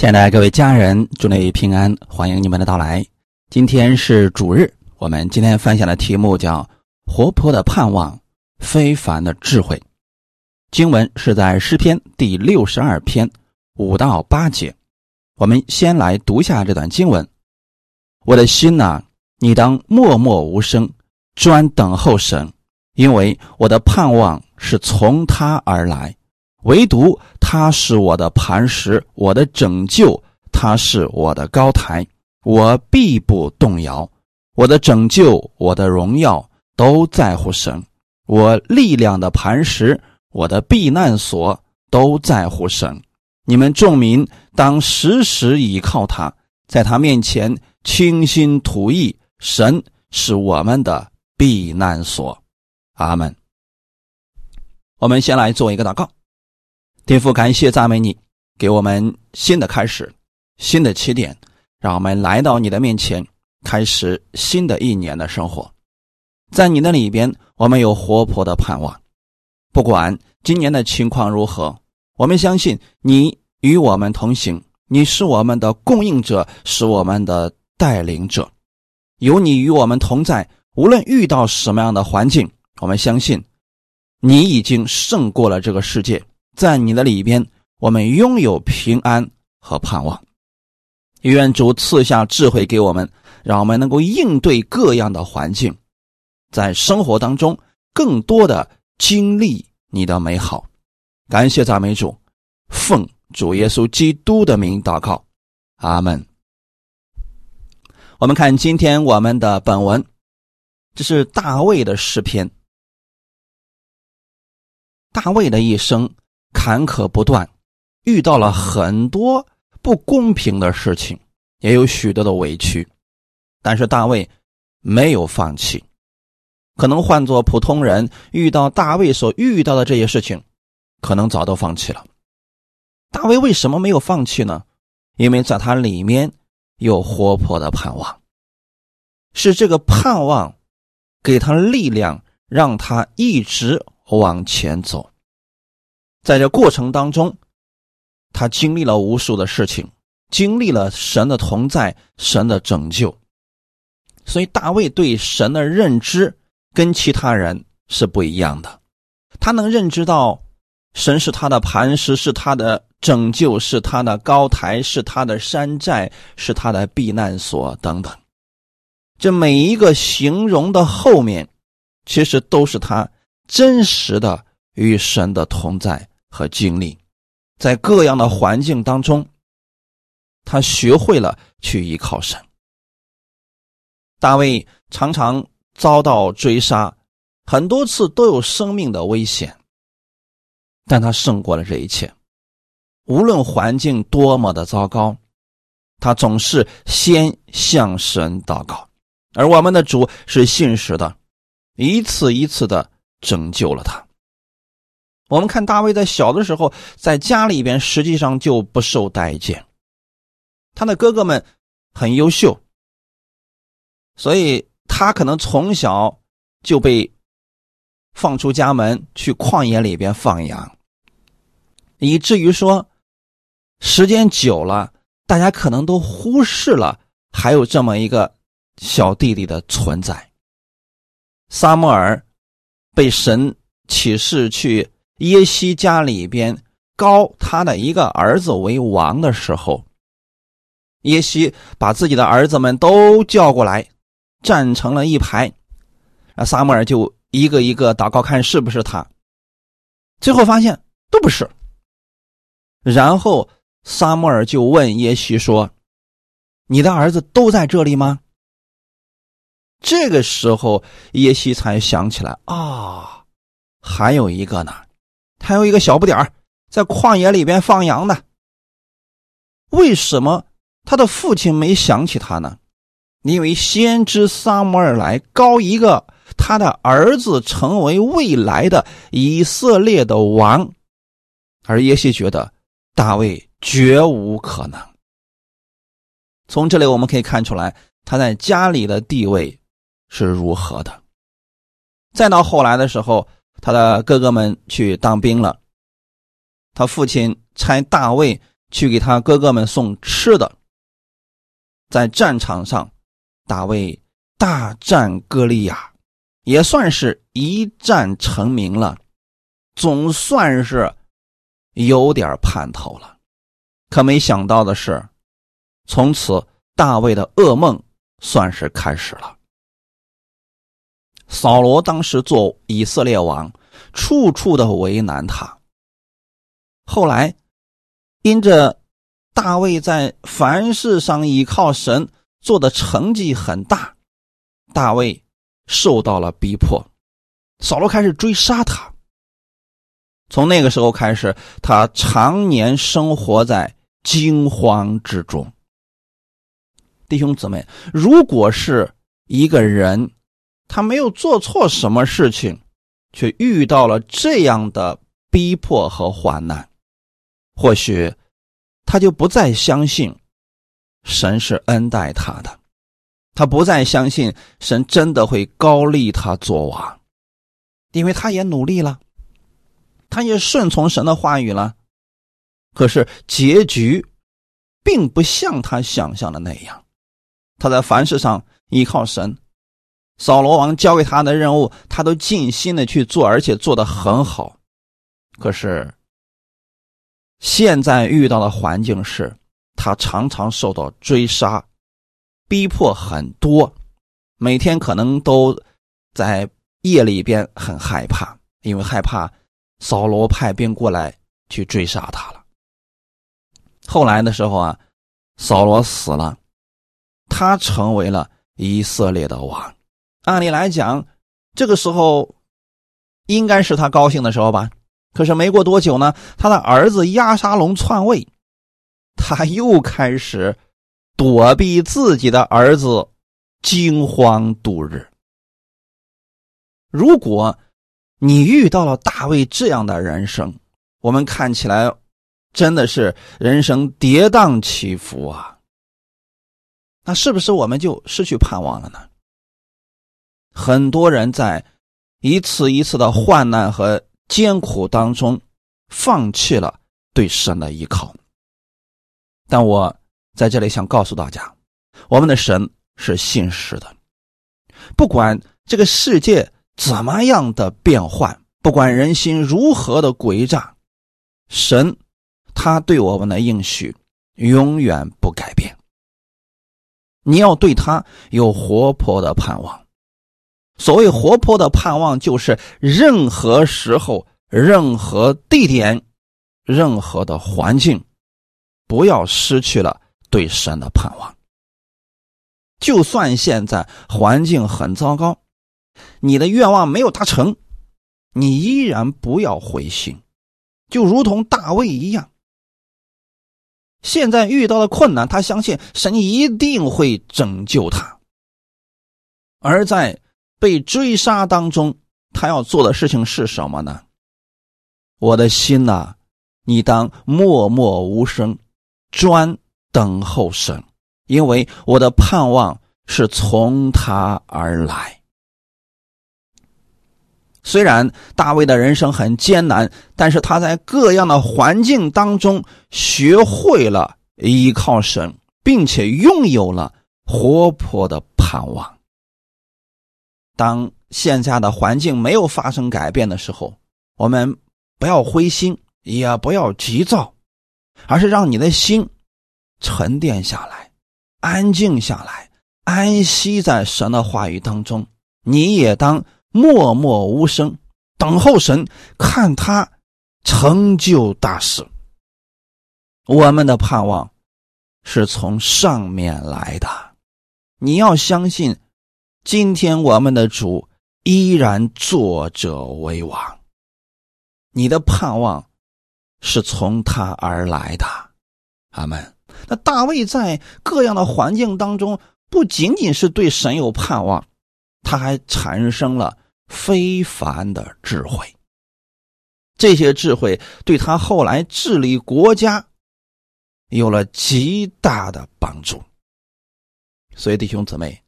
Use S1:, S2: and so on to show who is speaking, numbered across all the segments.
S1: 亲爱的各位家人，祝你平安，欢迎你们的到来。今天是主日，我们今天分享的题目叫“活泼的盼望，非凡的智慧”。经文是在诗篇第六十二篇五到八节。我们先来读下这段经文：“我的心呐，你当默默无声，专等候神，因为我的盼望是从他而来。”唯独他是我的磐石，我的拯救，他是我的高台，我必不动摇。我的拯救，我的荣耀，都在乎神。我力量的磐石，我的避难所，都在乎神。你们众民当时时倚靠他，在他面前倾心吐意。神是我们的避难所。阿门。我们先来做一个祷告。天父，感谢赞美你，给我们新的开始，新的起点，让我们来到你的面前，开始新的一年的生活。在你那里边，我们有活泼的盼望。不管今年的情况如何，我们相信你与我们同行，你是我们的供应者，是我们的带领者。有你与我们同在，无论遇到什么样的环境，我们相信你已经胜过了这个世界。在你的里边，我们拥有平安和盼望。愿主赐下智慧给我们，让我们能够应对各样的环境，在生活当中更多的经历你的美好。感谢赞美主，奉主耶稣基督的名祷告，阿门。我们看今天我们的本文，这是大卫的诗篇。大卫的一生。坎坷不断，遇到了很多不公平的事情，也有许多的委屈，但是大卫没有放弃。可能换做普通人，遇到大卫所遇到的这些事情，可能早都放弃了。大卫为什么没有放弃呢？因为在他里面有活泼的盼望，是这个盼望给他力量，让他一直往前走。在这过程当中，他经历了无数的事情，经历了神的同在、神的拯救，所以大卫对神的认知跟其他人是不一样的。他能认知到神是他的磐石，是他的拯救，是他的高台，是他的山寨，是他的避难所等等。这每一个形容的后面，其实都是他真实的与神的同在。和经历，在各样的环境当中，他学会了去依靠神。大卫常常遭到追杀，很多次都有生命的危险，但他胜过了这一切。无论环境多么的糟糕，他总是先向神祷告。而我们的主是信实的，一次一次的拯救了他。我们看大卫在小的时候，在家里边实际上就不受待见，他的哥哥们很优秀，所以他可能从小就被放出家门去旷野里边放羊，以至于说时间久了，大家可能都忽视了还有这么一个小弟弟的存在。撒母耳被神启示去。耶西家里边高他的一个儿子为王的时候，耶西把自己的儿子们都叫过来，站成了一排，啊，撒母耳就一个一个祷告，看是不是他，最后发现都不是。然后撒母耳就问耶西说：“你的儿子都在这里吗？”这个时候耶西才想起来啊，还有一个呢。还有一个小不点儿在旷野里边放羊呢。为什么他的父亲没想起他呢？因为先知撒母耳来高一个他的儿子成为未来的以色列的王，而耶西觉得大卫绝无可能。从这里我们可以看出来他在家里的地位是如何的。再到后来的时候。他的哥哥们去当兵了，他父亲差大卫去给他哥哥们送吃的。在战场上，大卫大战歌利亚，也算是一战成名了，总算是有点盼头了。可没想到的是，从此大卫的噩梦算是开始了。扫罗当时做以色列王，处处的为难他。后来，因着大卫在凡事上依靠神，做的成绩很大，大卫受到了逼迫，扫罗开始追杀他。从那个时候开始，他常年生活在惊慌之中。弟兄姊妹，如果是一个人，他没有做错什么事情，却遇到了这样的逼迫和患难。或许，他就不再相信神是恩待他的，他不再相信神真的会高立他做王，因为他也努力了，他也顺从神的话语了，可是结局并不像他想象的那样。他在凡事上依靠神，扫罗王交给他的任务，他都尽心的去做，而且做得很好，可是。现在遇到的环境是，他常常受到追杀、逼迫很多，每天可能都在夜里边很害怕，因为害怕扫罗派兵过来去追杀他了。后来的时候啊，扫罗死了，他成为了以色列的王。按理来讲，这个时候应该是他高兴的时候吧。可是没过多久呢，他的儿子亚沙龙篡位，他又开始躲避自己的儿子，惊慌度日。如果你遇到了大卫这样的人生，我们看起来真的是人生跌宕起伏啊，那是不是我们就失去盼望了呢？很多人在一次一次的患难和。艰苦当中，放弃了对神的依靠。但我在这里想告诉大家，我们的神是信实的。不管这个世界怎么样的变幻，不管人心如何的诡诈，神他对我们的应许永远不改变。你要对他有活泼的盼望。所谓活泼的盼望，就是任何时候、任何地点、任何的环境，不要失去了对神的盼望。就算现在环境很糟糕，你的愿望没有达成，你依然不要灰心，就如同大卫一样。现在遇到了困难，他相信神一定会拯救他，而在。被追杀当中，他要做的事情是什么呢？我的心呐，你当默默无声，专等候神，因为我的盼望是从他而来。虽然大卫的人生很艰难，但是他在各样的环境当中学会了依靠神，并且拥有了活泼的盼望。当现下的环境没有发生改变的时候，我们不要灰心，也不要急躁，而是让你的心沉淀下来，安静下来，安息在神的话语当中。你也当默默无声，等候神，看他成就大事。我们的盼望是从上面来的，你要相信。今天我们的主依然坐着为王，你的盼望是从他而来的，阿门。那大卫在各样的环境当中，不仅仅是对神有盼望，他还产生了非凡的智慧。这些智慧对他后来治理国家有了极大的帮助。所以，弟兄姊妹。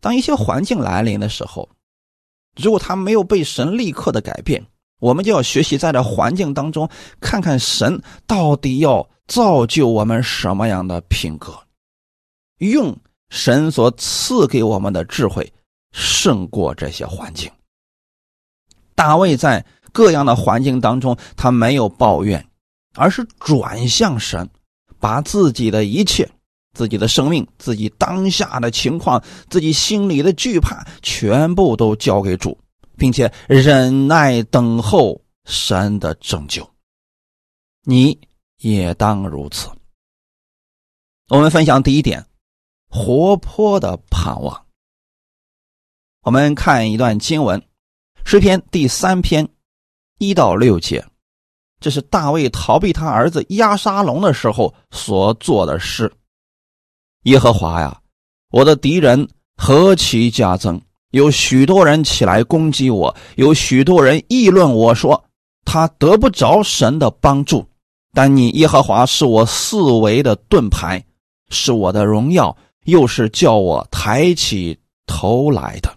S1: 当一些环境来临的时候，如果他没有被神立刻的改变，我们就要学习在这环境当中，看看神到底要造就我们什么样的品格，用神所赐给我们的智慧胜过这些环境。大卫在各样的环境当中，他没有抱怨，而是转向神，把自己的一切、自己的生命、自己当下的情况、自己心里的惧怕，全部都交给主。并且忍耐等候神的拯救，你也当如此。我们分享第一点：活泼的盼望。我们看一段经文，诗篇第三篇一到六节，这是大卫逃避他儿子押沙龙的时候所做的诗。耶和华呀，我的敌人何其加增！有许多人起来攻击我，有许多人议论我说他得不着神的帮助。但你耶和华是我四围的盾牌，是我的荣耀，又是叫我抬起头来的。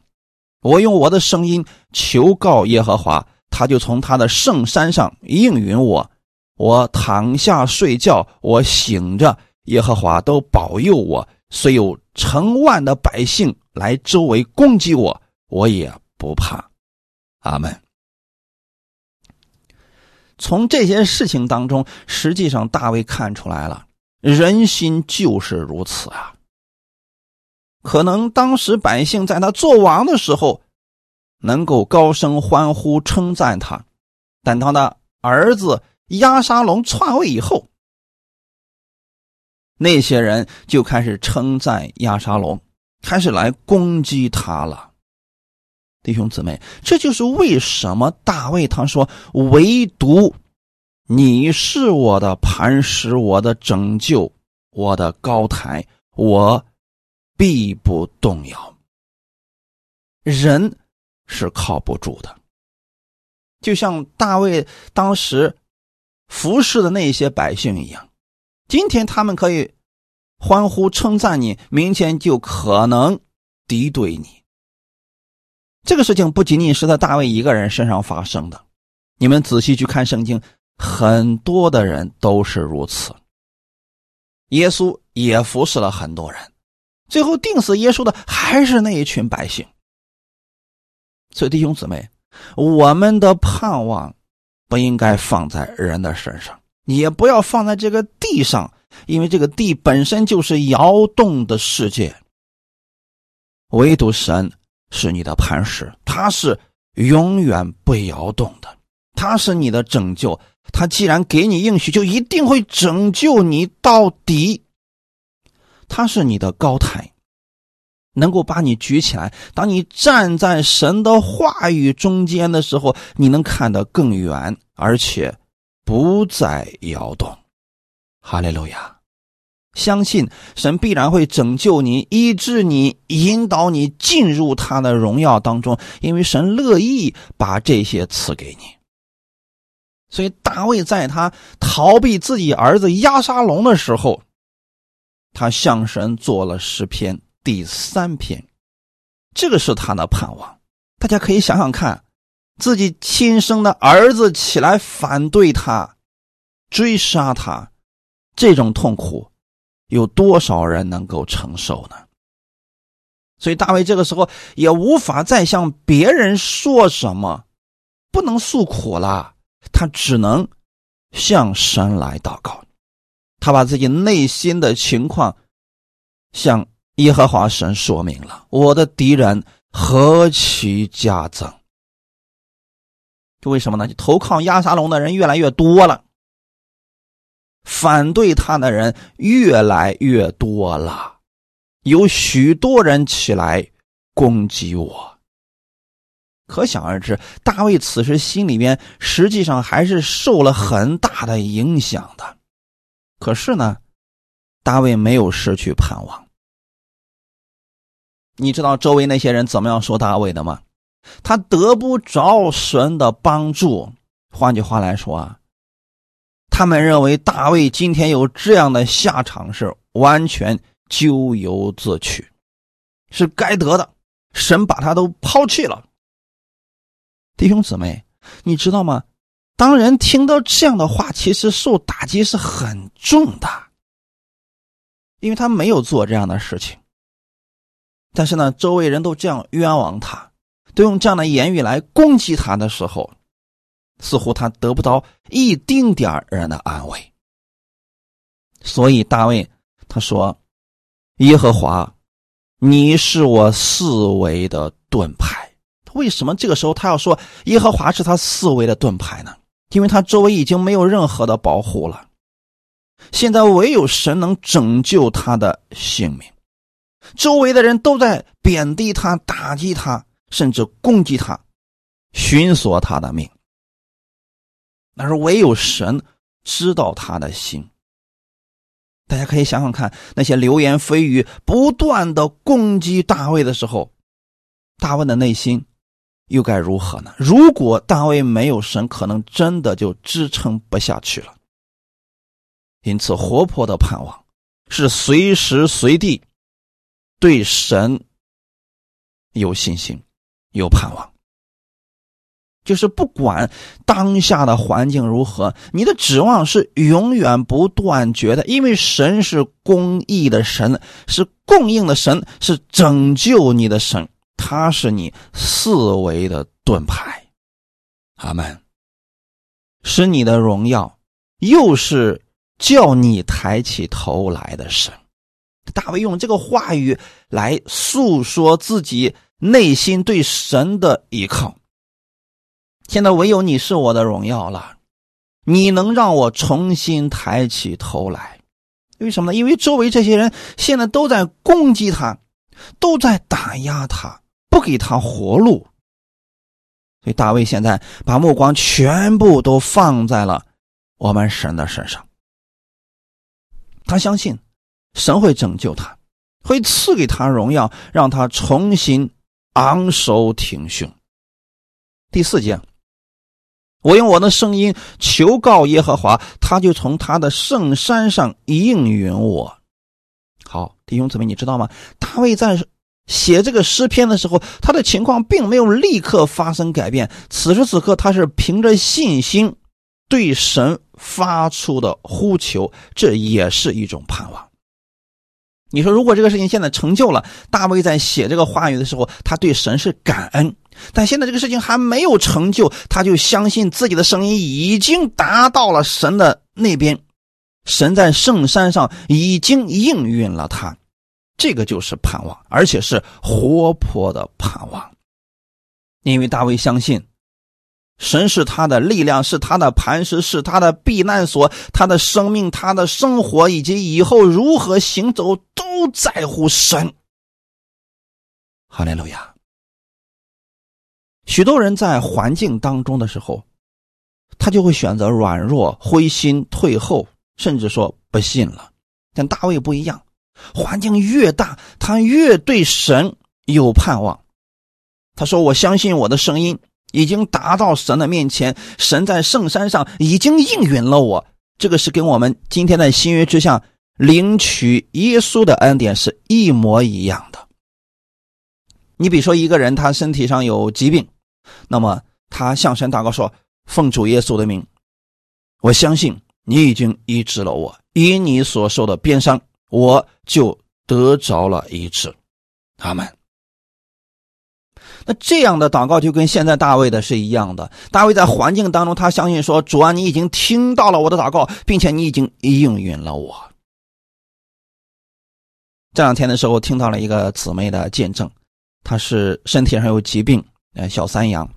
S1: 我用我的声音求告耶和华，他就从他的圣山上应允我。我躺下睡觉，我醒着，耶和华都保佑我。虽有成万的百姓。来周围攻击我，我也不怕。阿门。从这些事情当中，实际上大卫看出来了，人心就是如此啊。可能当时百姓在他做王的时候，能够高声欢呼称赞他，但他的儿子押沙龙篡位以后，那些人就开始称赞亚沙龙。开始来攻击他了，弟兄姊妹，这就是为什么大卫他说：“唯独你是我的磐石，我的拯救，我的高台，我必不动摇。”人是靠不住的，就像大卫当时服侍的那些百姓一样，今天他们可以。欢呼称赞你，明天就可能敌对你。这个事情不仅仅是在大卫一个人身上发生的，你们仔细去看圣经，很多的人都是如此。耶稣也服侍了很多人，最后定死耶稣的还是那一群百姓。所以弟兄姊妹，我们的盼望不应该放在人的身上，也不要放在这个地上。因为这个地本身就是摇动的世界，唯独神是你的磐石，他是永远不摇动的，他是你的拯救。他既然给你应许，就一定会拯救你到底。他是你的高台，能够把你举起来。当你站在神的话语中间的时候，你能看得更远，而且不再摇动。哈利路亚！相信神必然会拯救你、医治你、引导你进入他的荣耀当中，因为神乐意把这些赐给你。所以大卫在他逃避自己儿子押沙龙的时候，他向神做了诗篇第三篇，这个是他的盼望。大家可以想想看，自己亲生的儿子起来反对他、追杀他。这种痛苦，有多少人能够承受呢？所以大卫这个时候也无法再向别人说什么，不能诉苦了，他只能向神来祷告。他把自己内心的情况向耶和华神说明了：“我的敌人何其加增！”就为什么呢？就投靠亚沙龙的人越来越多了。反对他的人越来越多了，有许多人起来攻击我。可想而知，大卫此时心里边实际上还是受了很大的影响的。可是呢，大卫没有失去盼望。你知道周围那些人怎么样说大卫的吗？他得不着神的帮助。换句话来说啊。他们认为大卫今天有这样的下场是完全咎由自取，是该得的。神把他都抛弃了。弟兄姊妹，你知道吗？当人听到这样的话，其实受打击是很重的，因为他没有做这样的事情。但是呢，周围人都这样冤枉他，都用这样的言语来攻击他的时候，似乎他得不到一丁点儿人的安慰。所以大卫他说：“耶和华，你是我四维的盾牌。”为什么这个时候他要说耶和华是他四维的盾牌呢？因为他周围已经没有任何的保护了，现在唯有神能拯救他的性命。周围的人都在贬低他、打击他，甚至攻击他、寻索他的命。但是唯有神知道他的心。大家可以想想看，那些流言蜚语不断的攻击大卫的时候，大卫的内心又该如何呢？如果大卫没有神，可能真的就支撑不下去了。因此，活泼的盼望是随时随地。对神有信心，有盼望，就是不管当下的环境如何，你的指望是永远不断绝的，因为神是公义的神，是供应的神，是拯救你的神，他是你四维的盾牌。阿门。是你的荣耀，又是叫你抬起头来的神。大卫用这个话语来诉说自己内心对神的依靠。现在唯有你是我的荣耀了，你能让我重新抬起头来。为什么呢？因为周围这些人现在都在攻击他，都在打压他，不给他活路。所以大卫现在把目光全部都放在了我们神的身上。他相信。神会拯救他，会赐给他荣耀，让他重新昂首挺胸。第四节，我用我的声音求告耶和华，他就从他的圣山上应允我。好，弟兄姊妹，你知道吗？大卫在写这个诗篇的时候，他的情况并没有立刻发生改变。此时此刻，他是凭着信心对神发出的呼求，这也是一种盼望。你说，如果这个事情现在成就了，大卫在写这个话语的时候，他对神是感恩；但现在这个事情还没有成就，他就相信自己的声音已经达到了神的那边，神在圣山上已经应允了他，这个就是盼望，而且是活泼的盼望，因为大卫相信。神是他的力量，是他的磐石，是他的避难所。他的生命、他的生活以及以后如何行走，都在乎神。哈利路亚。许多人在环境当中的时候，他就会选择软弱、灰心、退后，甚至说不信了。但大卫不一样，环境越大，他越对神有盼望。他说：“我相信我的声音。”已经达到神的面前，神在圣山上已经应允了我。这个是跟我们今天在新约之下领取耶稣的恩典是一模一样的。你比如说，一个人他身体上有疾病，那么他向神祷告说：“奉主耶稣的名，我相信你已经医治了我，因你所受的鞭伤，我就得着了医治。”阿门。那这样的祷告就跟现在大卫的是一样的。大卫在环境当中，他相信说：“主啊，你已经听到了我的祷告，并且你已经应允了我。”这两天的时候，听到了一个姊妹的见证，她是身体上有疾病，呃，小三阳。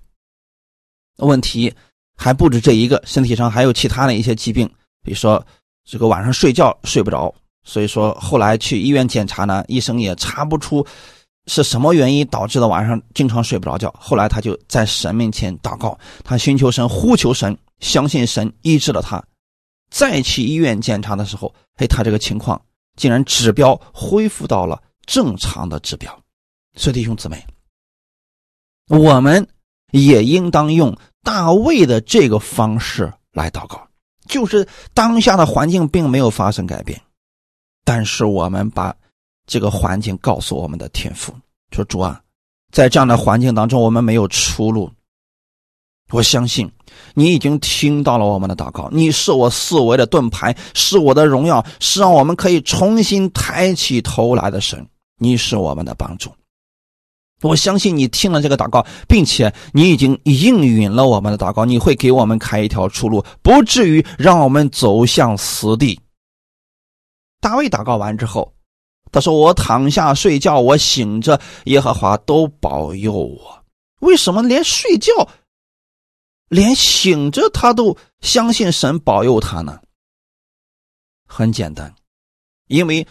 S1: 问题还不止这一个，身体上还有其他的一些疾病，比如说这个晚上睡觉睡不着，所以说后来去医院检查呢，医生也查不出。是什么原因导致的晚上经常睡不着觉？后来他就在神面前祷告，他寻求神，呼求神，相信神医治了他。再去医院检查的时候，哎，他这个情况竟然指标恢复到了正常的指标。所以弟兄姊妹，我们也应当用大卫的这个方式来祷告，就是当下的环境并没有发生改变，但是我们把。这个环境告诉我们的天赋，说主啊，在这样的环境当中，我们没有出路。我相信你已经听到了我们的祷告，你是我四维的盾牌，是我的荣耀，是让我们可以重新抬起头来的神。你是我们的帮助。我相信你听了这个祷告，并且你已经应允了我们的祷告，你会给我们开一条出路，不至于让我们走向死地。大卫祷告完之后，他说：“我躺下睡觉，我醒着，耶和华都保佑我。为什么连睡觉、连醒着他都相信神保佑他呢？很简单，因为。”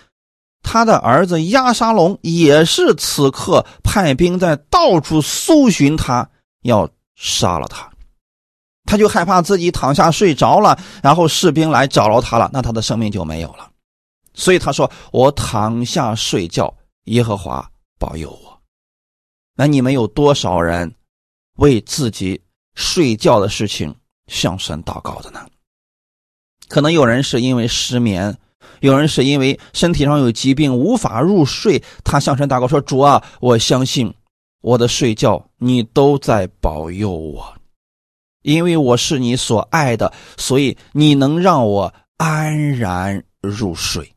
S1: 他的儿子亚沙龙也是此刻派兵在到处搜寻他，要杀了他。他就害怕自己躺下睡着了，然后士兵来找着他了，那他的生命就没有了。所以他说：“我躺下睡觉，耶和华保佑我。”那你们有多少人为自己睡觉的事情向神祷告的呢？可能有人是因为失眠。有人是因为身体上有疾病无法入睡，他向神祷告说：“主啊，我相信我的睡觉你都在保佑我，因为我是你所爱的，所以你能让我安然入睡。”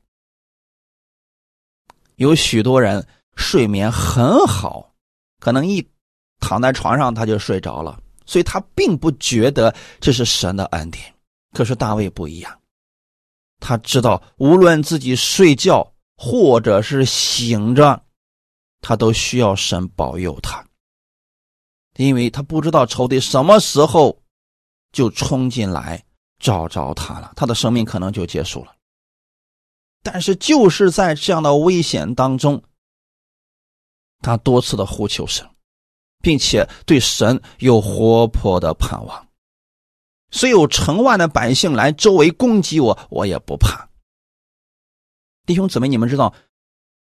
S1: 有许多人睡眠很好，可能一躺在床上他就睡着了，所以他并不觉得这是神的恩典。可是大卫不一样。他知道，无论自己睡觉或者是醒着，他都需要神保佑他，因为他不知道仇敌什么时候就冲进来找着他了，他的生命可能就结束了。但是就是在这样的危险当中，他多次的呼求神，并且对神有活泼的盼望。虽有成万的百姓来周围攻击我，我也不怕。弟兄姊妹，你们知道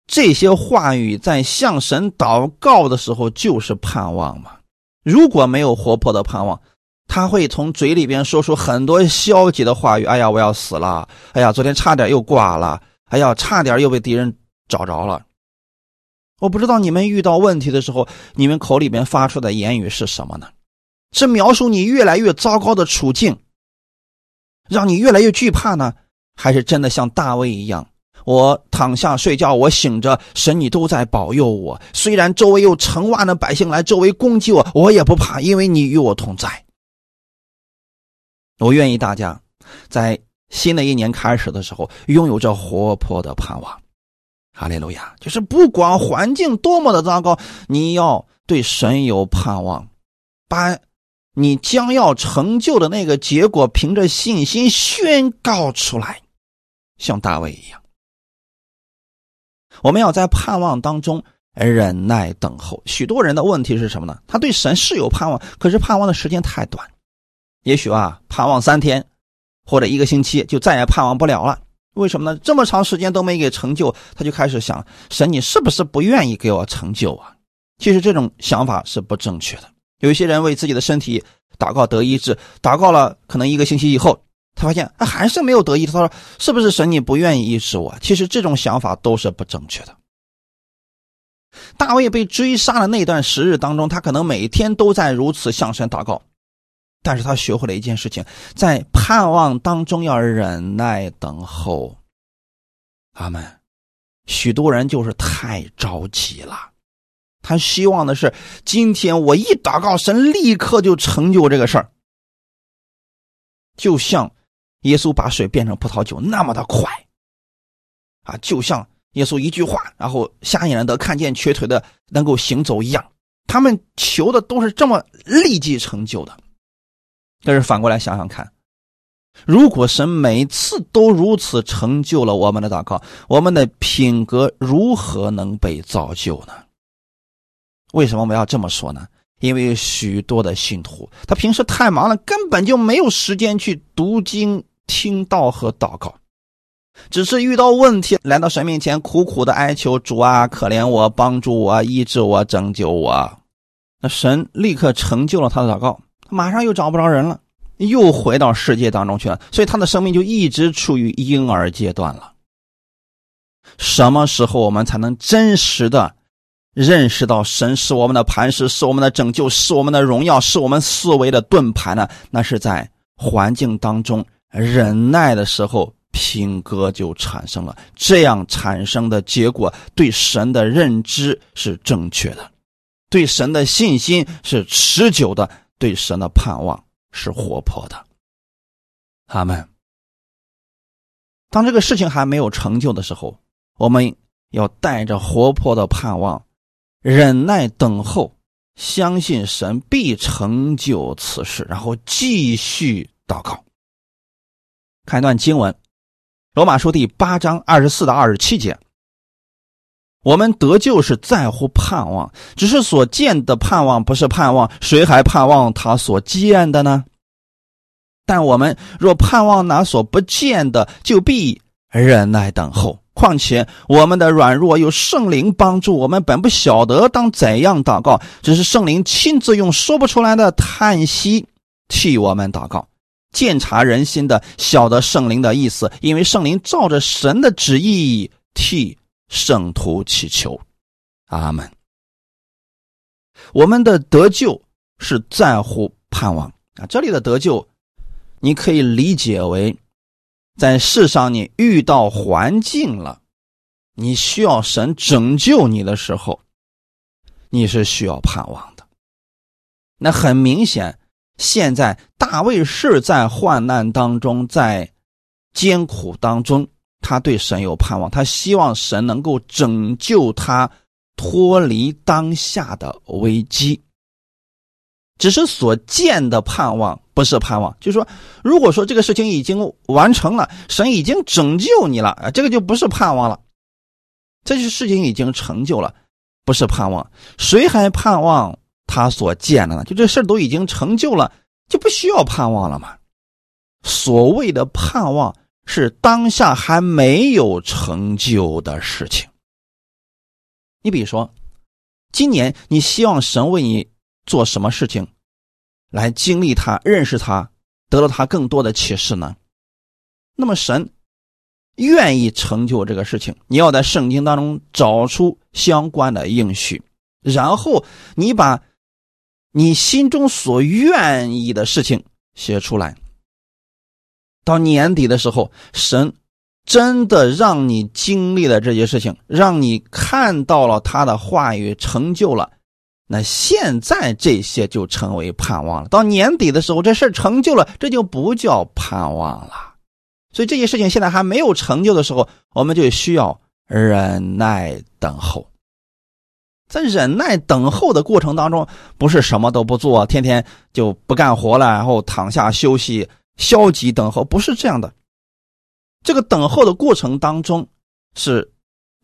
S1: 这些话语在向神祷告的时候就是盼望吗？如果没有活泼的盼望，他会从嘴里边说出很多消极的话语。哎呀，我要死了！哎呀，昨天差点又挂了！哎呀，差点又被敌人找着了！我不知道你们遇到问题的时候，你们口里边发出的言语是什么呢？是描述你越来越糟糕的处境，让你越来越惧怕呢？还是真的像大卫一样，我躺下睡觉，我醒着，神你都在保佑我。虽然周围有成万的百姓来周围攻击我，我也不怕，因为你与我同在。我愿意大家在新的一年开始的时候，拥有着活泼的盼望。哈利路亚！就是不管环境多么的糟糕，你要对神有盼望，把。你将要成就的那个结果，凭着信心宣告出来，像大卫一样。我们要在盼望当中忍耐等候。许多人的问题是什么呢？他对神是有盼望，可是盼望的时间太短，也许啊，盼望三天或者一个星期，就再也盼望不了了。为什么呢？这么长时间都没给成就，他就开始想：神，你是不是不愿意给我成就啊？其实这种想法是不正确的。有一些人为自己的身体祷告得医治，祷告了可能一个星期以后，他发现他还是没有得医治。他说：“是不是神你不愿意医治我？”其实这种想法都是不正确的。大卫被追杀的那段时日当中，他可能每天都在如此向神祷告，但是他学会了一件事情，在盼望当中要忍耐等候。阿门。许多人就是太着急了。他希望的是，今天我一祷告，神立刻就成就这个事儿，就像耶稣把水变成葡萄酒那么的快，啊，就像耶稣一句话，然后瞎眼的看见，瘸腿的能够行走一样。他们求的都是这么立即成就的。但是反过来想想看，如果神每次都如此成就了我们的祷告，我们的品格如何能被造就呢？为什么我们要这么说呢？因为许多的信徒，他平时太忙了，根本就没有时间去读经、听道和祷告，只是遇到问题来到神面前苦苦的哀求主啊，可怜我，帮助我，医治我，拯救我。那神立刻成就了他的祷告，马上又找不着人了，又回到世界当中去了，所以他的生命就一直处于婴儿阶段了。什么时候我们才能真实的？认识到神是我们的磐石，是我们的拯救，是我们的荣耀，是我们思维的盾牌呢？那是在环境当中忍耐的时候，品格就产生了。这样产生的结果，对神的认知是正确的，对神的信心是持久的，对神的盼望是活泼的。阿门。当这个事情还没有成就的时候，我们要带着活泼的盼望。忍耐等候，相信神必成就此事，然后继续祷告。看一段经文，《罗马书》第八章二十四到二十七节。我们得救是在乎盼望，只是所见的盼望不是盼望，谁还盼望他所见的呢？但我们若盼望那所不见的，就必忍耐等候。况且我们的软弱有圣灵帮助，我们本不晓得当怎样祷告，只是圣灵亲自用说不出来的叹息替我们祷告。鉴察人心的，晓得圣灵的意思，因为圣灵照着神的旨意替圣徒祈求。阿门。我们的得救是在乎盼望啊，这里的得救，你可以理解为。在世上，你遇到环境了，你需要神拯救你的时候，你是需要盼望的。那很明显，现在大卫是在患难当中，在艰苦当中，他对神有盼望，他希望神能够拯救他脱离当下的危机。只是所见的盼望。不是盼望，就是说，如果说这个事情已经完成了，神已经拯救你了啊，这个就不是盼望了。这些事情已经成就了，不是盼望。谁还盼望他所见的呢？就这事都已经成就了，就不需要盼望了吗？所谓的盼望是当下还没有成就的事情。你比如说，今年你希望神为你做什么事情？来经历他，认识他，得到他更多的启示呢？那么神愿意成就这个事情，你要在圣经当中找出相关的应许，然后你把你心中所愿意的事情写出来。到年底的时候，神真的让你经历了这些事情，让你看到了他的话语成就了。那现在这些就成为盼望了。到年底的时候，这事成就了，这就不叫盼望了。所以这些事情现在还没有成就的时候，我们就需要忍耐等候。在忍耐等候的过程当中，不是什么都不做，天天就不干活了，然后躺下休息，消极等候，不是这样的。这个等候的过程当中是。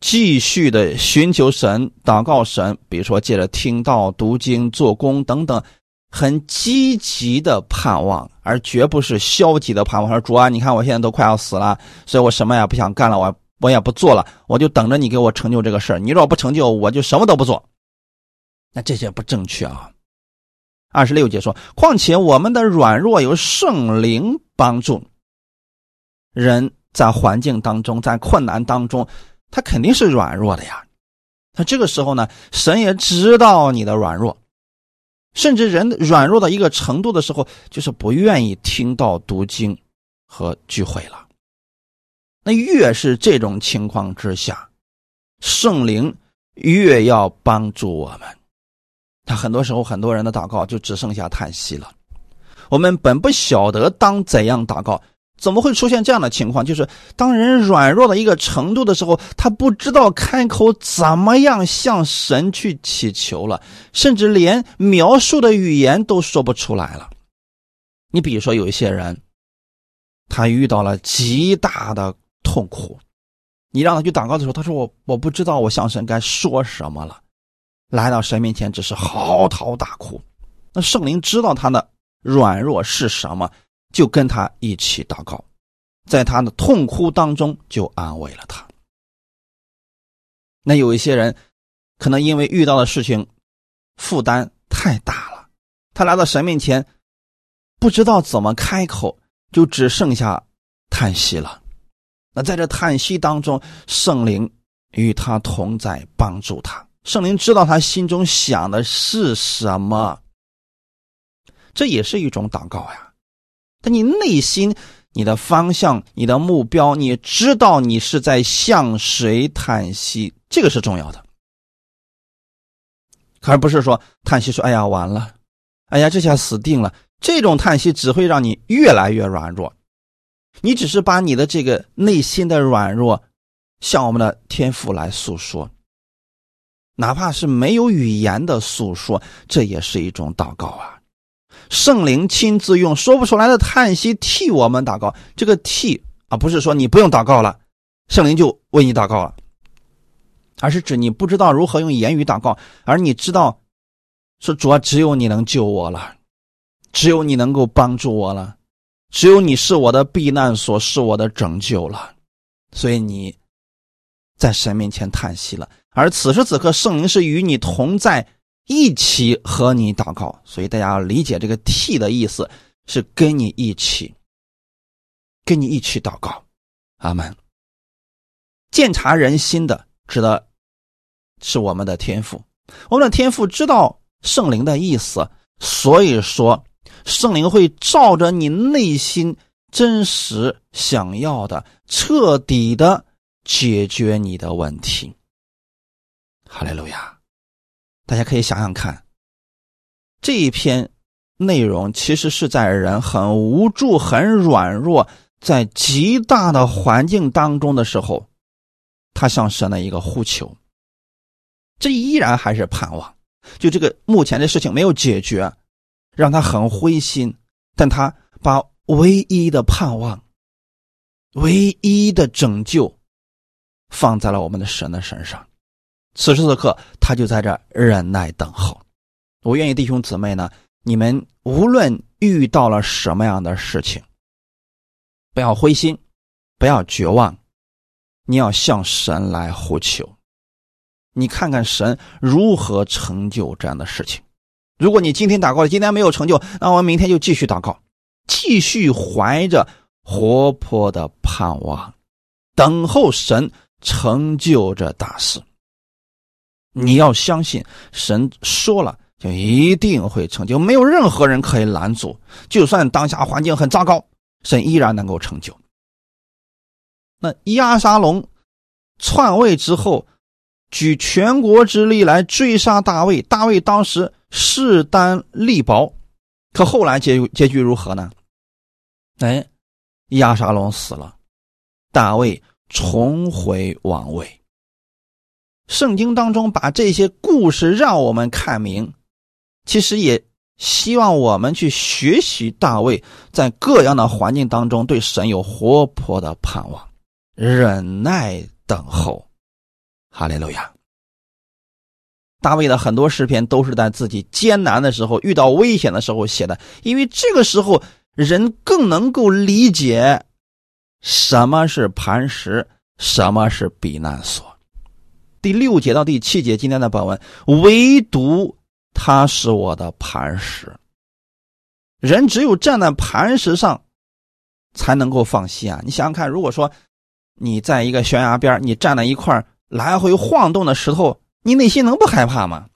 S1: 继续的寻求神、祷告神，比如说借着听到、读经、做工等等，很积极的盼望，而绝不是消极的盼望。说主啊，你看我现在都快要死了，所以我什么也不想干了，我我也不做了，我就等着你给我成就这个事儿。你若不成就，我就什么都不做。那这些不正确啊！二十六节说，况且我们的软弱有圣灵帮助，人在环境当中，在困难当中。他肯定是软弱的呀，那这个时候呢，神也知道你的软弱，甚至人软弱到一个程度的时候，就是不愿意听到读经和聚会了。那越是这种情况之下，圣灵越要帮助我们。他很多时候，很多人的祷告就只剩下叹息了。我们本不晓得当怎样祷告。怎么会出现这样的情况？就是当人软弱到一个程度的时候，他不知道开口怎么样向神去祈求了，甚至连描述的语言都说不出来了。你比如说，有一些人，他遇到了极大的痛苦，你让他去祷告的时候，他说：“我我不知道我向神该说什么了。”来到神面前，只是嚎啕大哭。那圣灵知道他的软弱是什么。就跟他一起祷告，在他的痛哭当中就安慰了他。那有一些人，可能因为遇到的事情负担太大了，他来到神面前，不知道怎么开口，就只剩下叹息了。那在这叹息当中，圣灵与他同在，帮助他。圣灵知道他心中想的是什么，这也是一种祷告呀。但你内心、你的方向、你的目标，你知道你是在向谁叹息，这个是重要的，而不是说叹息说：“哎呀，完了，哎呀，这下死定了。”这种叹息只会让你越来越软弱。你只是把你的这个内心的软弱向我们的天父来诉说。哪怕是没有语言的诉说，这也是一种祷告啊！圣灵亲自用说不出来的叹息替我们祷告。这个替啊，不是说你不用祷告了，圣灵就为你祷告了，而是指你不知道如何用言语祷告，而你知道说主啊，只有你能救我了，只有你能够帮助我了，只有你是我的避难所，是我的拯救了，所以你在神面前叹息了。而此时此刻，圣灵是与你同在，一起和你祷告。所以大家要理解这个“替”的意思，是跟你一起，跟你一起祷告。阿门。鉴察人心的，指的是我们的天赋。我们的天赋知道圣灵的意思，所以说圣灵会照着你内心真实想要的，彻底的解决你的问题。哈利路亚！大家可以想想看，这一篇内容其实是在人很无助、很软弱，在极大的环境当中的时候，他向神的一个呼求。这依然还是盼望，就这个目前的事情没有解决，让他很灰心，但他把唯一的盼望、唯一的拯救放在了我们的神的身上。此时此刻，他就在这忍耐等候。我愿意弟兄姊妹呢，你们无论遇到了什么样的事情，不要灰心，不要绝望，你要向神来呼求。你看看神如何成就这样的事情。如果你今天祷告了，今天没有成就，那我们明天就继续祷告，继续怀着活泼的盼望，等候神成就这大事。你要相信，神说了就一定会成就，没有任何人可以拦阻。就算当下环境很糟糕，神依然能够成就。那亚沙龙篡位之后，举全国之力来追杀大卫，大卫当时势单力薄，可后来结结局如何呢？哎，亚沙龙死了，大卫重回王位。圣经当中把这些故事让我们看明，其实也希望我们去学习大卫在各样的环境当中对神有活泼的盼望、忍耐等候。哈利路亚！大卫的很多诗篇都是在自己艰难的时候、遇到危险的时候写的，因为这个时候人更能够理解什么是磐石，什么是避难所。第六节到第七节，今天的本文，唯独他是我的磐石。人只有站在磐石上，才能够放心啊！你想想看，如果说你在一个悬崖边，你站在一块来回晃动的石头，你内心能不害怕吗？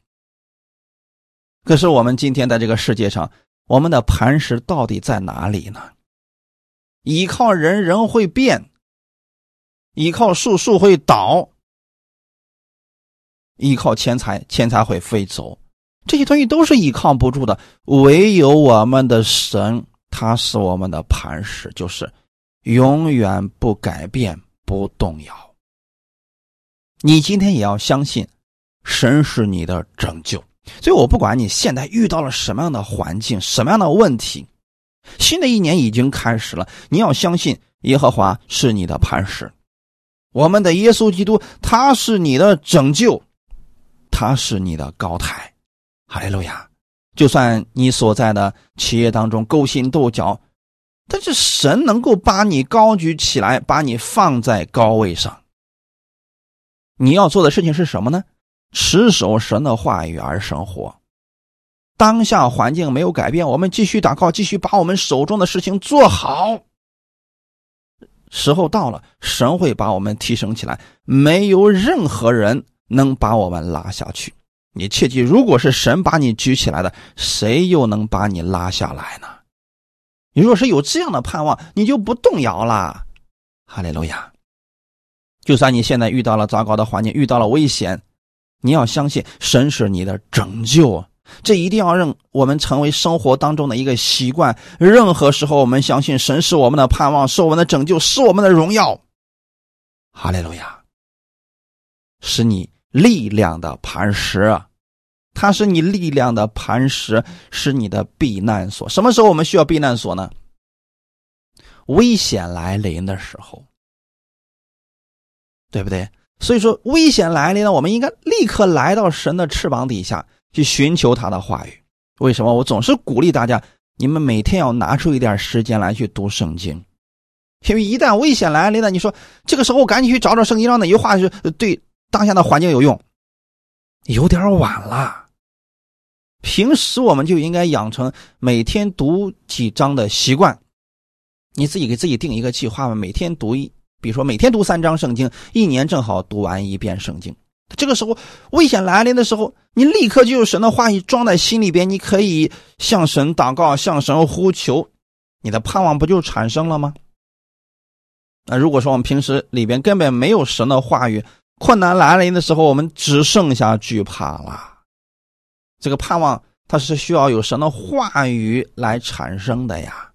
S1: 可是我们今天在这个世界上，我们的磐石到底在哪里呢？依靠人，人会变；依靠树，树会倒。依靠钱财，钱财会飞走，这些东西都是依靠不住的。唯有我们的神，他是我们的磐石，就是永远不改变、不动摇。你今天也要相信，神是你的拯救。所以我不管你现在遇到了什么样的环境、什么样的问题，新的一年已经开始了，你要相信耶和华是你的磐石，我们的耶稣基督，他是你的拯救。他是你的高台，哈利路亚！就算你所在的企业当中勾心斗角，但是神能够把你高举起来，把你放在高位上。你要做的事情是什么呢？持守神的话语而生活。当下环境没有改变，我们继续祷告，继续把我们手中的事情做好。时候到了，神会把我们提升起来，没有任何人。能把我们拉下去。你切记，如果是神把你举起来的，谁又能把你拉下来呢？你若是有这样的盼望，你就不动摇了。哈利路亚！就算你现在遇到了糟糕的环境，遇到了危险，你要相信神是你的拯救。这一定要让我们成为生活当中的一个习惯。任何时候，我们相信神是我们的盼望，是我们的拯救，是我们的荣耀。哈利路亚！是你力量的磐石，它是你力量的磐石，是你的避难所。什么时候我们需要避难所呢？危险来临的时候，对不对？所以说，危险来临了，我们应该立刻来到神的翅膀底下去寻求他的话语。为什么？我总是鼓励大家，你们每天要拿出一点时间来去读圣经，因为一旦危险来临了，你说这个时候赶紧去找找圣经上哪句话是对当下的环境有用，有点晚了。平时我们就应该养成每天读几章的习惯。你自己给自己定一个计划吧，每天读一，比如说每天读三章圣经，一年正好读完一遍圣经。这个时候危险来临的时候，你立刻就有神的话语装在心里边，你可以向神祷告，向神呼求，你的盼望不就产生了吗？那如果说我们平时里边根本没有神的话语，困难来临的时候，我们只剩下惧怕了。这个盼望它是需要有神的话语来产生的呀，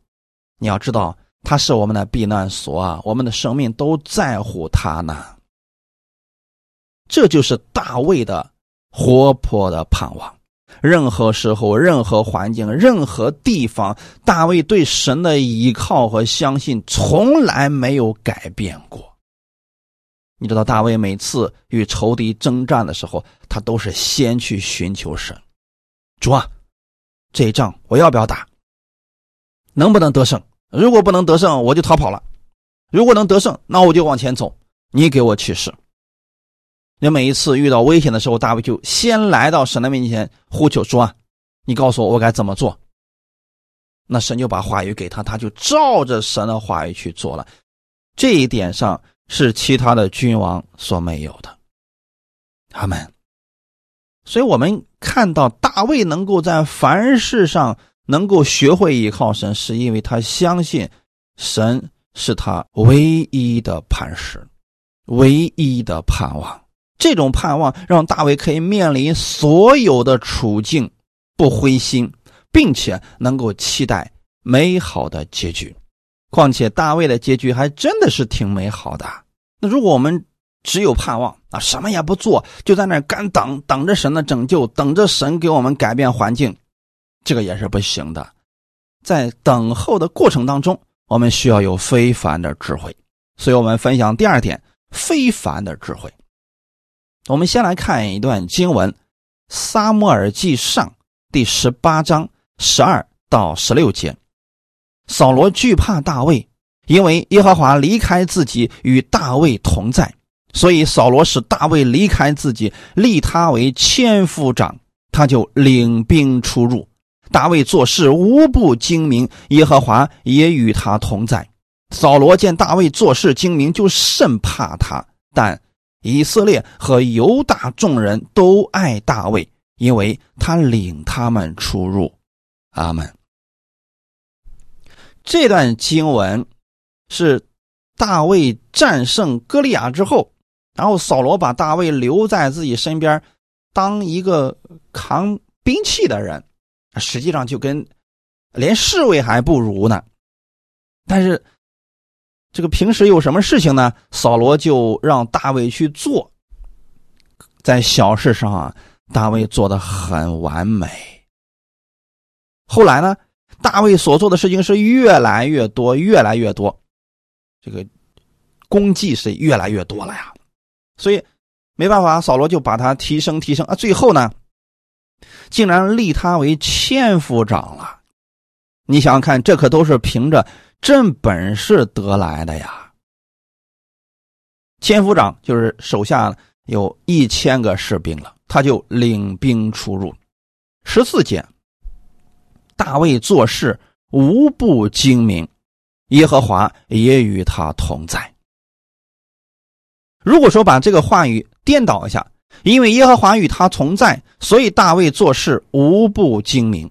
S1: 你要知道。它是我们的避难所啊，我们的生命都在乎它呢。这就是大卫的活泼的盼望。任何时候、任何环境、任何地方，大卫对神的依靠和相信从来没有改变过。你知道，大卫每次与仇敌征战的时候，他都是先去寻求神。主啊，这一仗我要不要打？能不能得胜？如果不能得胜，我就逃跑了；如果能得胜，那我就往前走。你给我启示。你每一次遇到危险的时候，大卫就先来到神的面前呼求说：“啊你告诉我，我该怎么做？”那神就把话语给他，他就照着神的话语去做了。这一点上是其他的君王所没有的。他们，所以我们看到大卫能够在凡事上。能够学会依靠神，是因为他相信神是他唯一的磐石，唯一的盼望。这种盼望让大卫可以面临所有的处境不灰心，并且能够期待美好的结局。况且大卫的结局还真的是挺美好的。那如果我们只有盼望啊，什么也不做，就在那干等，等着神的拯救，等着神给我们改变环境。这个也是不行的，在等候的过程当中，我们需要有非凡的智慧。所以我们分享第二点，非凡的智慧。我们先来看一段经文，《撒母耳记上》第十八章十二到十六节。扫罗惧怕大卫，因为耶和华离开自己，与大卫同在，所以扫罗使大卫离开自己，立他为千夫长，他就领兵出入。大卫做事无不精明，耶和华也与他同在。扫罗见大卫做事精明，就甚怕他。但以色列和犹大众人都爱大卫，因为他领他们出入。阿门。这段经文是大卫战胜歌利亚之后，然后扫罗把大卫留在自己身边，当一个扛兵器的人。实际上就跟连侍卫还不如呢，但是这个平时有什么事情呢？扫罗就让大卫去做，在小事上啊，大卫做的很完美。后来呢，大卫所做的事情是越来越多，越来越多，这个功绩是越来越多了呀。所以没办法，扫罗就把他提升提升啊，最后呢。竟然立他为千夫长了，你想想看，这可都是凭着真本事得来的呀。千夫长就是手下有一千个士兵了，他就领兵出入。十四节，大卫做事无不精明，耶和华也与他同在。如果说把这个话语颠倒一下。因为耶和华与他同在，所以大卫做事无不精明。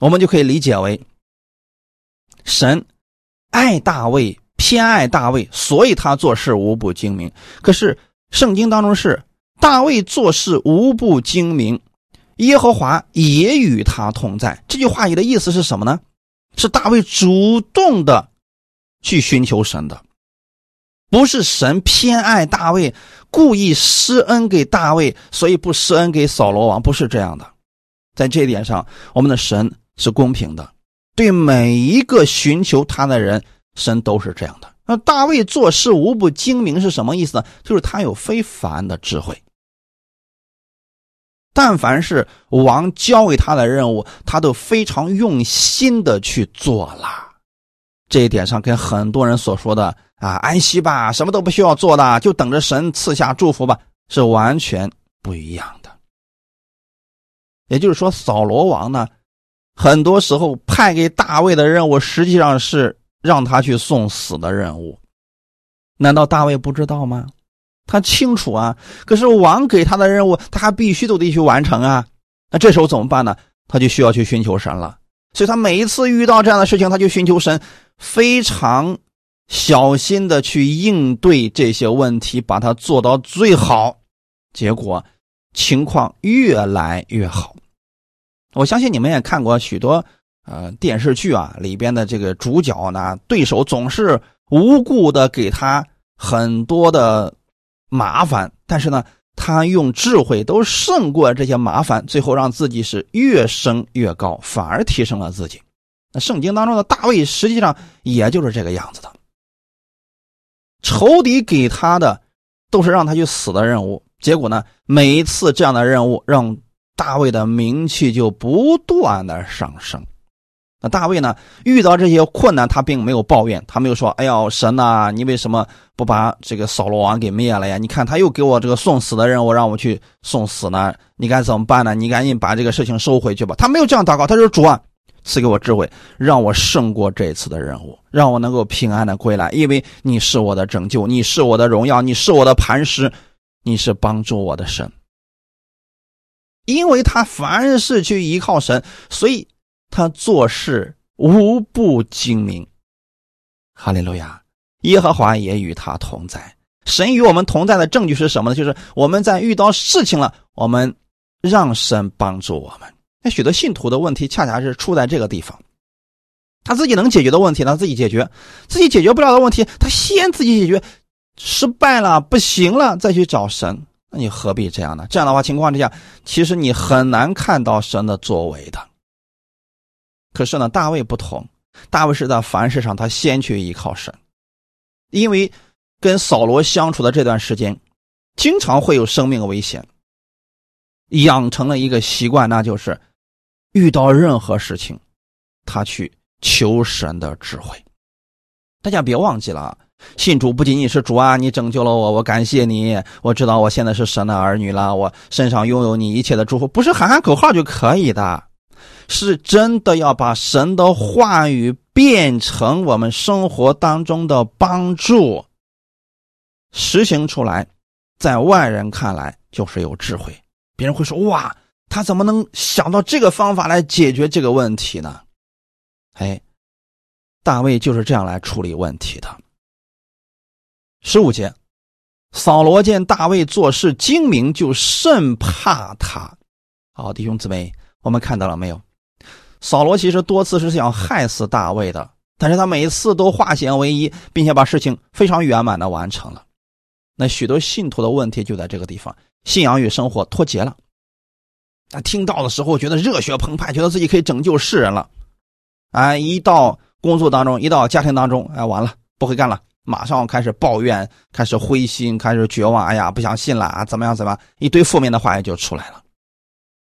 S1: 我们就可以理解为，神爱大卫，偏爱大卫，所以他做事无不精明。可是圣经当中是大卫做事无不精明，耶和华也与他同在。这句话里的意思是什么呢？是大卫主动的去寻求神的。不是神偏爱大卫，故意施恩给大卫，所以不施恩给扫罗王，不是这样的。在这一点上，我们的神是公平的，对每一个寻求他的人，神都是这样的。那大卫做事无不精明是什么意思呢？就是他有非凡的智慧。但凡是王交给他的任务，他都非常用心的去做了。这一点上，跟很多人所说的。啊，安息吧，什么都不需要做的，就等着神赐下祝福吧，是完全不一样的。也就是说，扫罗王呢，很多时候派给大卫的任务，实际上是让他去送死的任务。难道大卫不知道吗？他清楚啊。可是王给他的任务，他还必须都得去完成啊。那这时候怎么办呢？他就需要去寻求神了。所以他每一次遇到这样的事情，他就寻求神，非常。小心的去应对这些问题，把它做到最好，结果情况越来越好。我相信你们也看过许多呃电视剧啊，里边的这个主角呢，对手总是无故的给他很多的麻烦，但是呢，他用智慧都胜过这些麻烦，最后让自己是越升越高，反而提升了自己。那圣经当中的大卫实际上也就是这个样子的。仇敌给他的都是让他去死的任务，结果呢，每一次这样的任务让大卫的名气就不断的上升。那大卫呢，遇到这些困难，他并没有抱怨，他没有说：“哎呀，神呐，你为什么不把这个扫罗王给灭了呀？你看他又给我这个送死的任务，让我去送死呢，你该怎么办呢？你赶紧把这个事情收回去吧。”他没有这样祷告，他说：“主啊。”赐给我智慧，让我胜过这次的任务，让我能够平安的归来。因为你是我的拯救，你是我的荣耀，你是我的磐石，你是帮助我的神。因为他凡事去依靠神，所以他做事无不精明。哈利路亚！耶和华也与他同在。神与我们同在的证据是什么呢？就是我们在遇到事情了，我们让神帮助我们。那许多信徒的问题，恰恰是出在这个地方。他自己能解决的问题，他自己解决；自己解决不了的问题，他先自己解决。失败了，不行了，再去找神。那你何必这样呢？这样的话，情况之下，其实你很难看到神的作为的。可是呢，大卫不同，大卫是在凡事上他先去依靠神，因为跟扫罗相处的这段时间，经常会有生命危险，养成了一个习惯，那就是。遇到任何事情，他去求神的智慧。大家别忘记了，信主不仅仅是主啊，你拯救了我，我感谢你。我知道我现在是神的儿女了，我身上拥有你一切的祝福，不是喊喊口号就可以的，是真的要把神的话语变成我们生活当中的帮助，实行出来，在外人看来就是有智慧，别人会说哇。他怎么能想到这个方法来解决这个问题呢？哎，大卫就是这样来处理问题的。十五节，扫罗见大卫做事精明，就甚怕他。好，弟兄姊妹，我们看到了没有？扫罗其实多次是想害死大卫的，但是他每次都化险为夷，并且把事情非常圆满的完成了。那许多信徒的问题就在这个地方，信仰与生活脱节了。他听到的时候觉得热血澎湃，觉得自己可以拯救世人了，啊！一到工作当中，一到家庭当中，哎，完了，不会干了，马上开始抱怨，开始灰心，开始绝望，哎呀，不相信了啊！怎么样？怎么样？一堆负面的话语就出来了。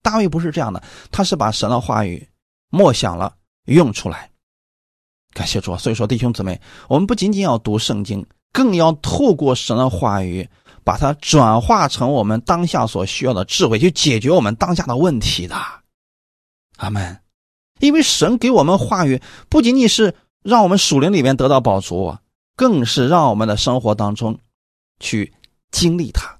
S1: 大卫不是这样的，他是把神的话语默想了，用出来。感谢主。所以说，弟兄姊妹，我们不仅仅要读圣经，更要透过神的话语。把它转化成我们当下所需要的智慧，去解决我们当下的问题的，阿门。因为神给我们话语，不仅仅是让我们属灵里面得到宝足，更是让我们的生活当中去经历它。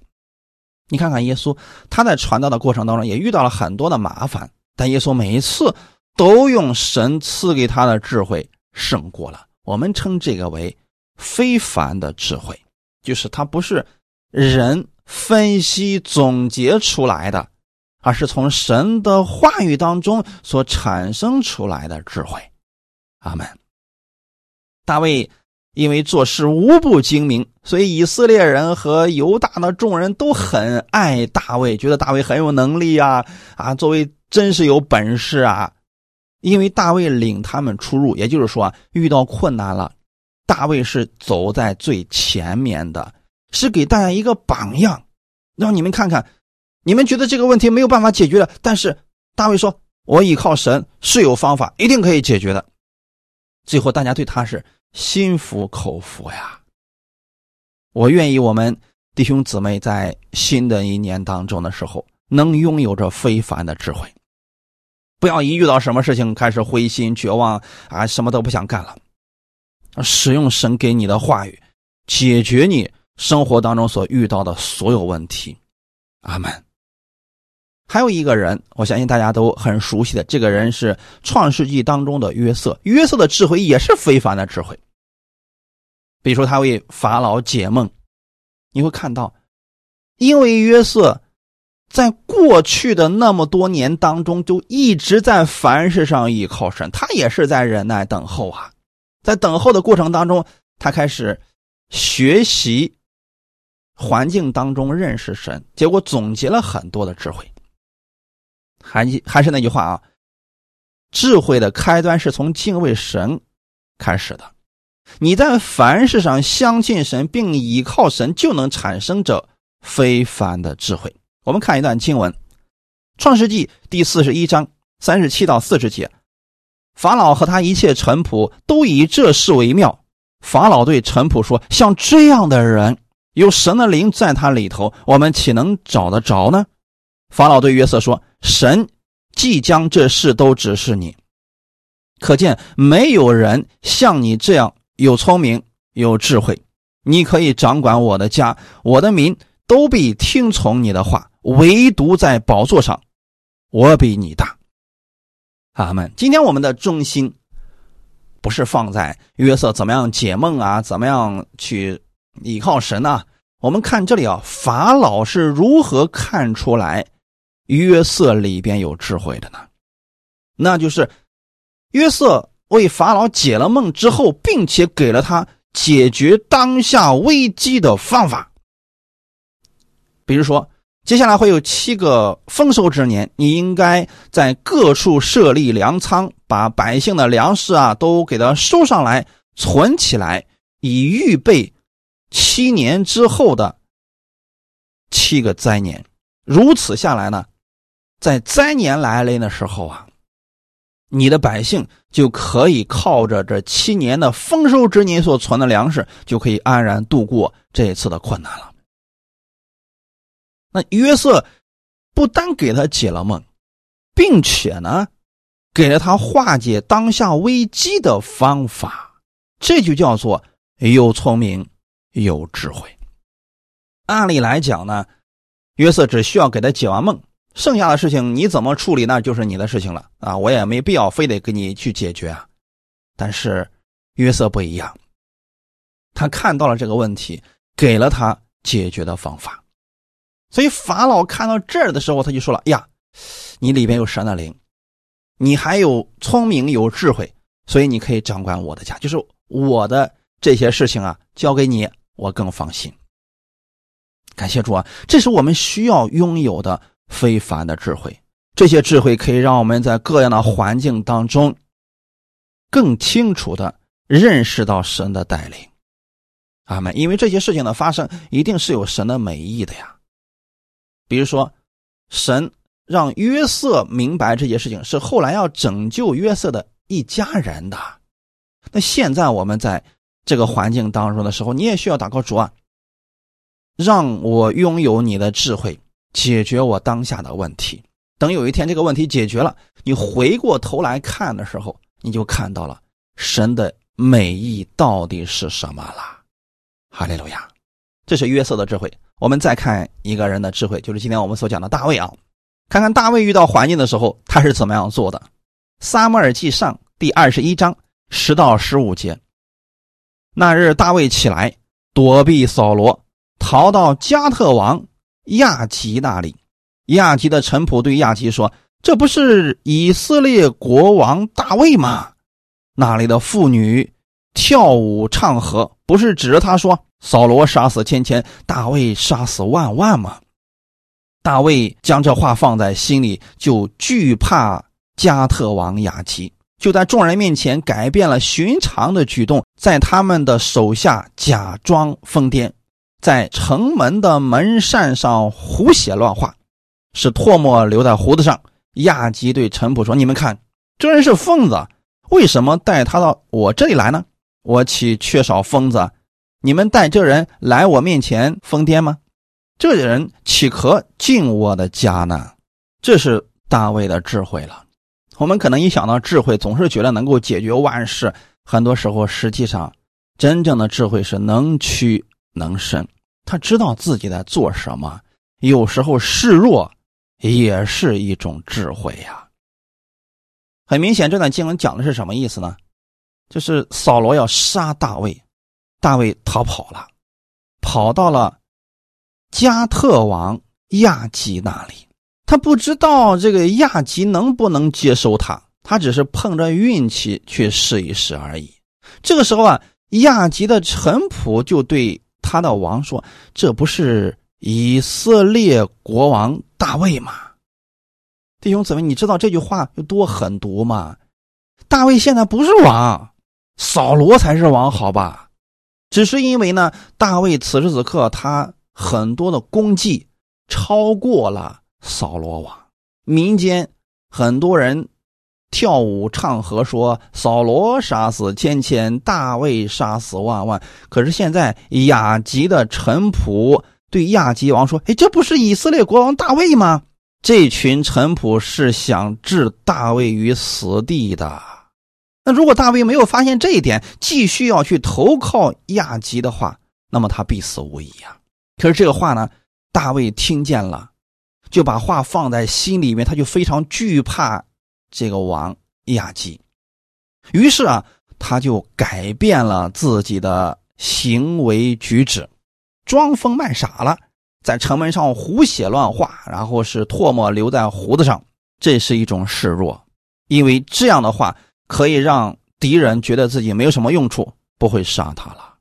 S1: 你看看耶稣，他在传道的过程当中也遇到了很多的麻烦，但耶稣每一次都用神赐给他的智慧胜过了。我们称这个为非凡的智慧，就是他不是人分析总结出来的，而是从神的话语当中所产生出来的智慧。阿门。大卫。因为做事无不精明，所以以色列人和犹大的众人都很爱大卫，觉得大卫很有能力啊啊，作为真是有本事啊。因为大卫领他们出入，也就是说啊，遇到困难了，大卫是走在最前面的，是给大家一个榜样，让你们看看，你们觉得这个问题没有办法解决了，但是大卫说：“我依靠神是有方法，一定可以解决的。”最后大家对他是。心服口服呀！我愿意我们弟兄姊妹在新的一年当中的时候，能拥有着非凡的智慧，不要一遇到什么事情开始灰心绝望啊，什么都不想干了。使用神给你的话语，解决你生活当中所遇到的所有问题。阿门。还有一个人，我相信大家都很熟悉的，这个人是《创世纪》当中的约瑟。约瑟的智慧也是非凡的智慧。比如说，他为法老解梦，你会看到，因为约瑟在过去的那么多年当中，就一直在凡事上依靠神，他也是在忍耐等候啊，在等候的过程当中，他开始学习环境当中认识神，结果总结了很多的智慧。还还是那句话啊，智慧的开端是从敬畏神开始的。你在凡事上相信神并倚靠神，就能产生着非凡的智慧。我们看一段经文，《创世纪》第四十一章三十七到四十节。法老和他一切臣仆都以这事为妙。法老对臣仆说：“像这样的人，有神的灵在他里头，我们岂能找得着呢？”法老对约瑟说。神即将这事都指示你，可见没有人像你这样有聪明有智慧。你可以掌管我的家，我的民都必听从你的话，唯独在宝座上，我比你大。阿门。今天我们的中心不是放在约瑟怎么样解梦啊，怎么样去依靠神啊？我们看这里啊，法老是如何看出来？约瑟里边有智慧的呢，那就是约瑟为法老解了梦之后，并且给了他解决当下危机的方法。比如说，接下来会有七个丰收之年，你应该在各处设立粮仓，把百姓的粮食啊都给它收上来，存起来，以预备七年之后的七个灾年。如此下来呢？在灾年来临的时候啊，你的百姓就可以靠着这七年的丰收之年所存的粮食，就可以安然度过这一次的困难了。那约瑟不单给他解了梦，并且呢，给了他化解当下危机的方法，这就叫做有聪明有智慧。按理来讲呢，约瑟只需要给他解完梦。剩下的事情你怎么处理，那就是你的事情了啊！我也没必要非得给你去解决啊。但是约瑟不一样，他看到了这个问题，给了他解决的方法。所以法老看到这儿的时候，他就说了：“呀，你里边有神的灵，你还有聪明有智慧，所以你可以掌管我的家，就是我的这些事情啊，交给你，我更放心。”感谢主啊，这是我们需要拥有的。非凡的智慧，这些智慧可以让我们在各样的环境当中，更清楚的认识到神的带领。阿门。因为这些事情的发生，一定是有神的美意的呀。比如说，神让约瑟明白这些事情，是后来要拯救约瑟的一家人的。那现在我们在这个环境当中的时候，你也需要祷告主啊，让我拥有你的智慧。解决我当下的问题。等有一天这个问题解决了，你回过头来看的时候，你就看到了神的美意到底是什么了。哈利路亚！这是约瑟的智慧。我们再看一个人的智慧，就是今天我们所讲的大卫啊。看看大卫遇到环境的时候，他是怎么样做的？撒母耳记上第二十一章十到十五节。那日大卫起来躲避扫罗，逃到加特王亚吉那里。亚吉的臣仆对亚吉说：“这不是以色列国王大卫吗？那里的妇女跳舞唱和，不是指着他说：‘扫罗杀死千千，大卫杀死万万吗？’”大卫将这话放在心里，就惧怕加特王雅吉，就在众人面前改变了寻常的举动，在他们的手下假装疯癫，在城门的门扇上胡写乱画，使唾沫留在胡子上。亚吉对臣仆说：“你们看，这人是疯子，为什么带他到我这里来呢？我岂缺少疯子？你们带这人来我面前疯癫吗？”这人岂可进我的家呢？这是大卫的智慧了。我们可能一想到智慧，总是觉得能够解决万事。很多时候，实际上，真正的智慧是能屈能伸。他知道自己在做什么。有时候示弱也是一种智慧呀。很明显，这段经文讲的是什么意思呢？就是扫罗要杀大卫，大卫逃跑了，跑到了。加特王亚吉那里，他不知道这个亚吉能不能接收他，他只是碰着运气去试一试而已。这个时候啊，亚吉的臣仆就对他的王说：“这不是以色列国王大卫吗？”弟兄姊妹，你知道这句话有多狠毒吗？大卫现在不是王，扫罗才是王，好吧？只是因为呢，大卫此时此刻他。很多的功绩超过了扫罗王，民间很多人跳舞唱和说扫罗杀死千千，大卫杀死万万。可是现在雅吉的臣仆对亚吉王说：“哎，这不是以色列国王大卫吗？”这群臣仆是想置大卫于死地的。那如果大卫没有发现这一点，继续要去投靠亚吉的话，那么他必死无疑啊。可是这个话呢，大卫听见了，就把话放在心里面，他就非常惧怕这个王亚基，于是啊，他就改变了自己的行为举止，装疯卖傻了，在城门上胡写乱画，然后是唾沫留在胡子上，这是一种示弱，因为这样的话可以让敌人觉得自己没有什么用处，不会杀他了。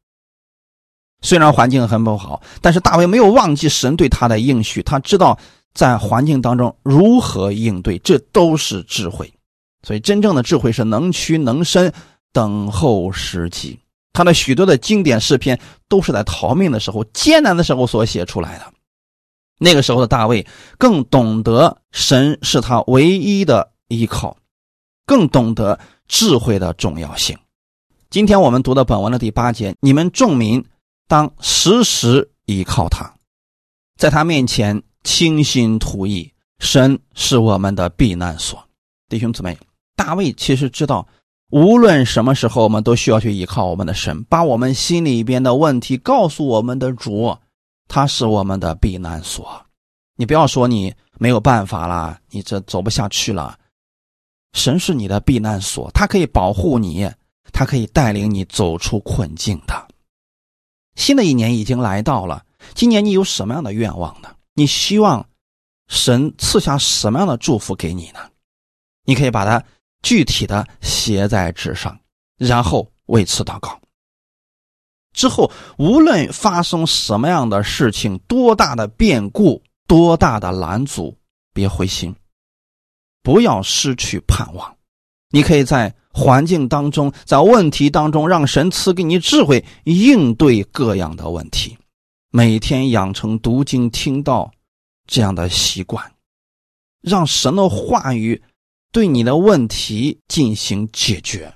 S1: 虽然环境很不好，但是大卫没有忘记神对他的应许。他知道在环境当中如何应对，这都是智慧。所以，真正的智慧是能屈能伸，等候时机。他的许多的经典诗篇都是在逃命的时候、艰难的时候所写出来的。那个时候的大卫更懂得神是他唯一的依靠，更懂得智慧的重要性。今天我们读的本文的第八节，你们众民。当时时依靠他，在他面前倾心吐意，神是我们的避难所。弟兄姊妹，大卫其实知道，无论什么时候，我们都需要去依靠我们的神，把我们心里边的问题告诉我们的主，他是我们的避难所。你不要说你没有办法了，你这走不下去了，神是你的避难所，他可以保护你，他可以带领你走出困境的。新的一年已经来到了，今年你有什么样的愿望呢？你希望神赐下什么样的祝福给你呢？你可以把它具体的写在纸上，然后为此祷告。之后，无论发生什么样的事情，多大的变故，多大的拦阻，别灰心，不要失去盼望。你可以在。环境当中，在问题当中，让神赐给你智慧，应对各样的问题。每天养成读经听到这样的习惯，让神的话语对你的问题进行解决。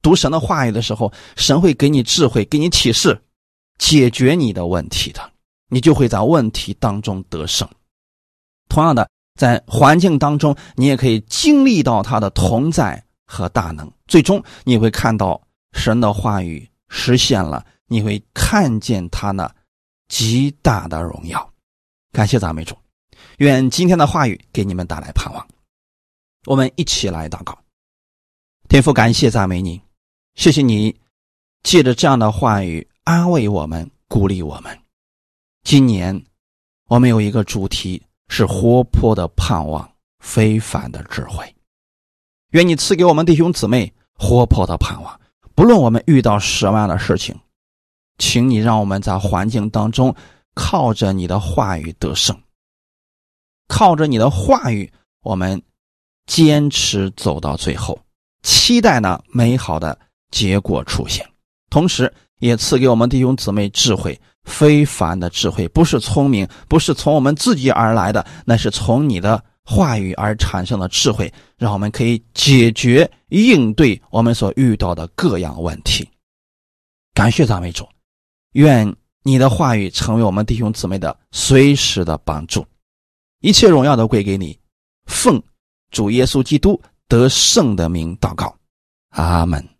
S1: 读神的话语的时候，神会给你智慧，给你启示，解决你的问题的，你就会在问题当中得胜。同样的，在环境当中，你也可以经历到他的同在。和大能，最终你会看到神的话语实现了，你会看见他那极大的荣耀。感谢赞美主，愿今天的话语给你们带来盼望。我们一起来祷告，天父，感谢赞美你，谢谢你借着这样的话语安慰我们、鼓励我们。今年我们有一个主题是活泼的盼望、非凡的智慧。愿你赐给我们弟兄姊妹活泼的盼望，不论我们遇到什么样的事情，请你让我们在环境当中。靠着你的话语得胜，靠着你的话语，我们坚持走到最后，期待那美好的结果出现。同时，也赐给我们弟兄姊妹智慧，非凡的智慧，不是聪明，不是从我们自己而来的，那是从你的话语而产生的智慧，让我们可以解决应对我们所遇到的各样问题。感谢赞美主，愿。你的话语成为我们弟兄姊妹的随时的帮助，一切荣耀都归给你。奉主耶稣基督得胜的名祷告，阿门。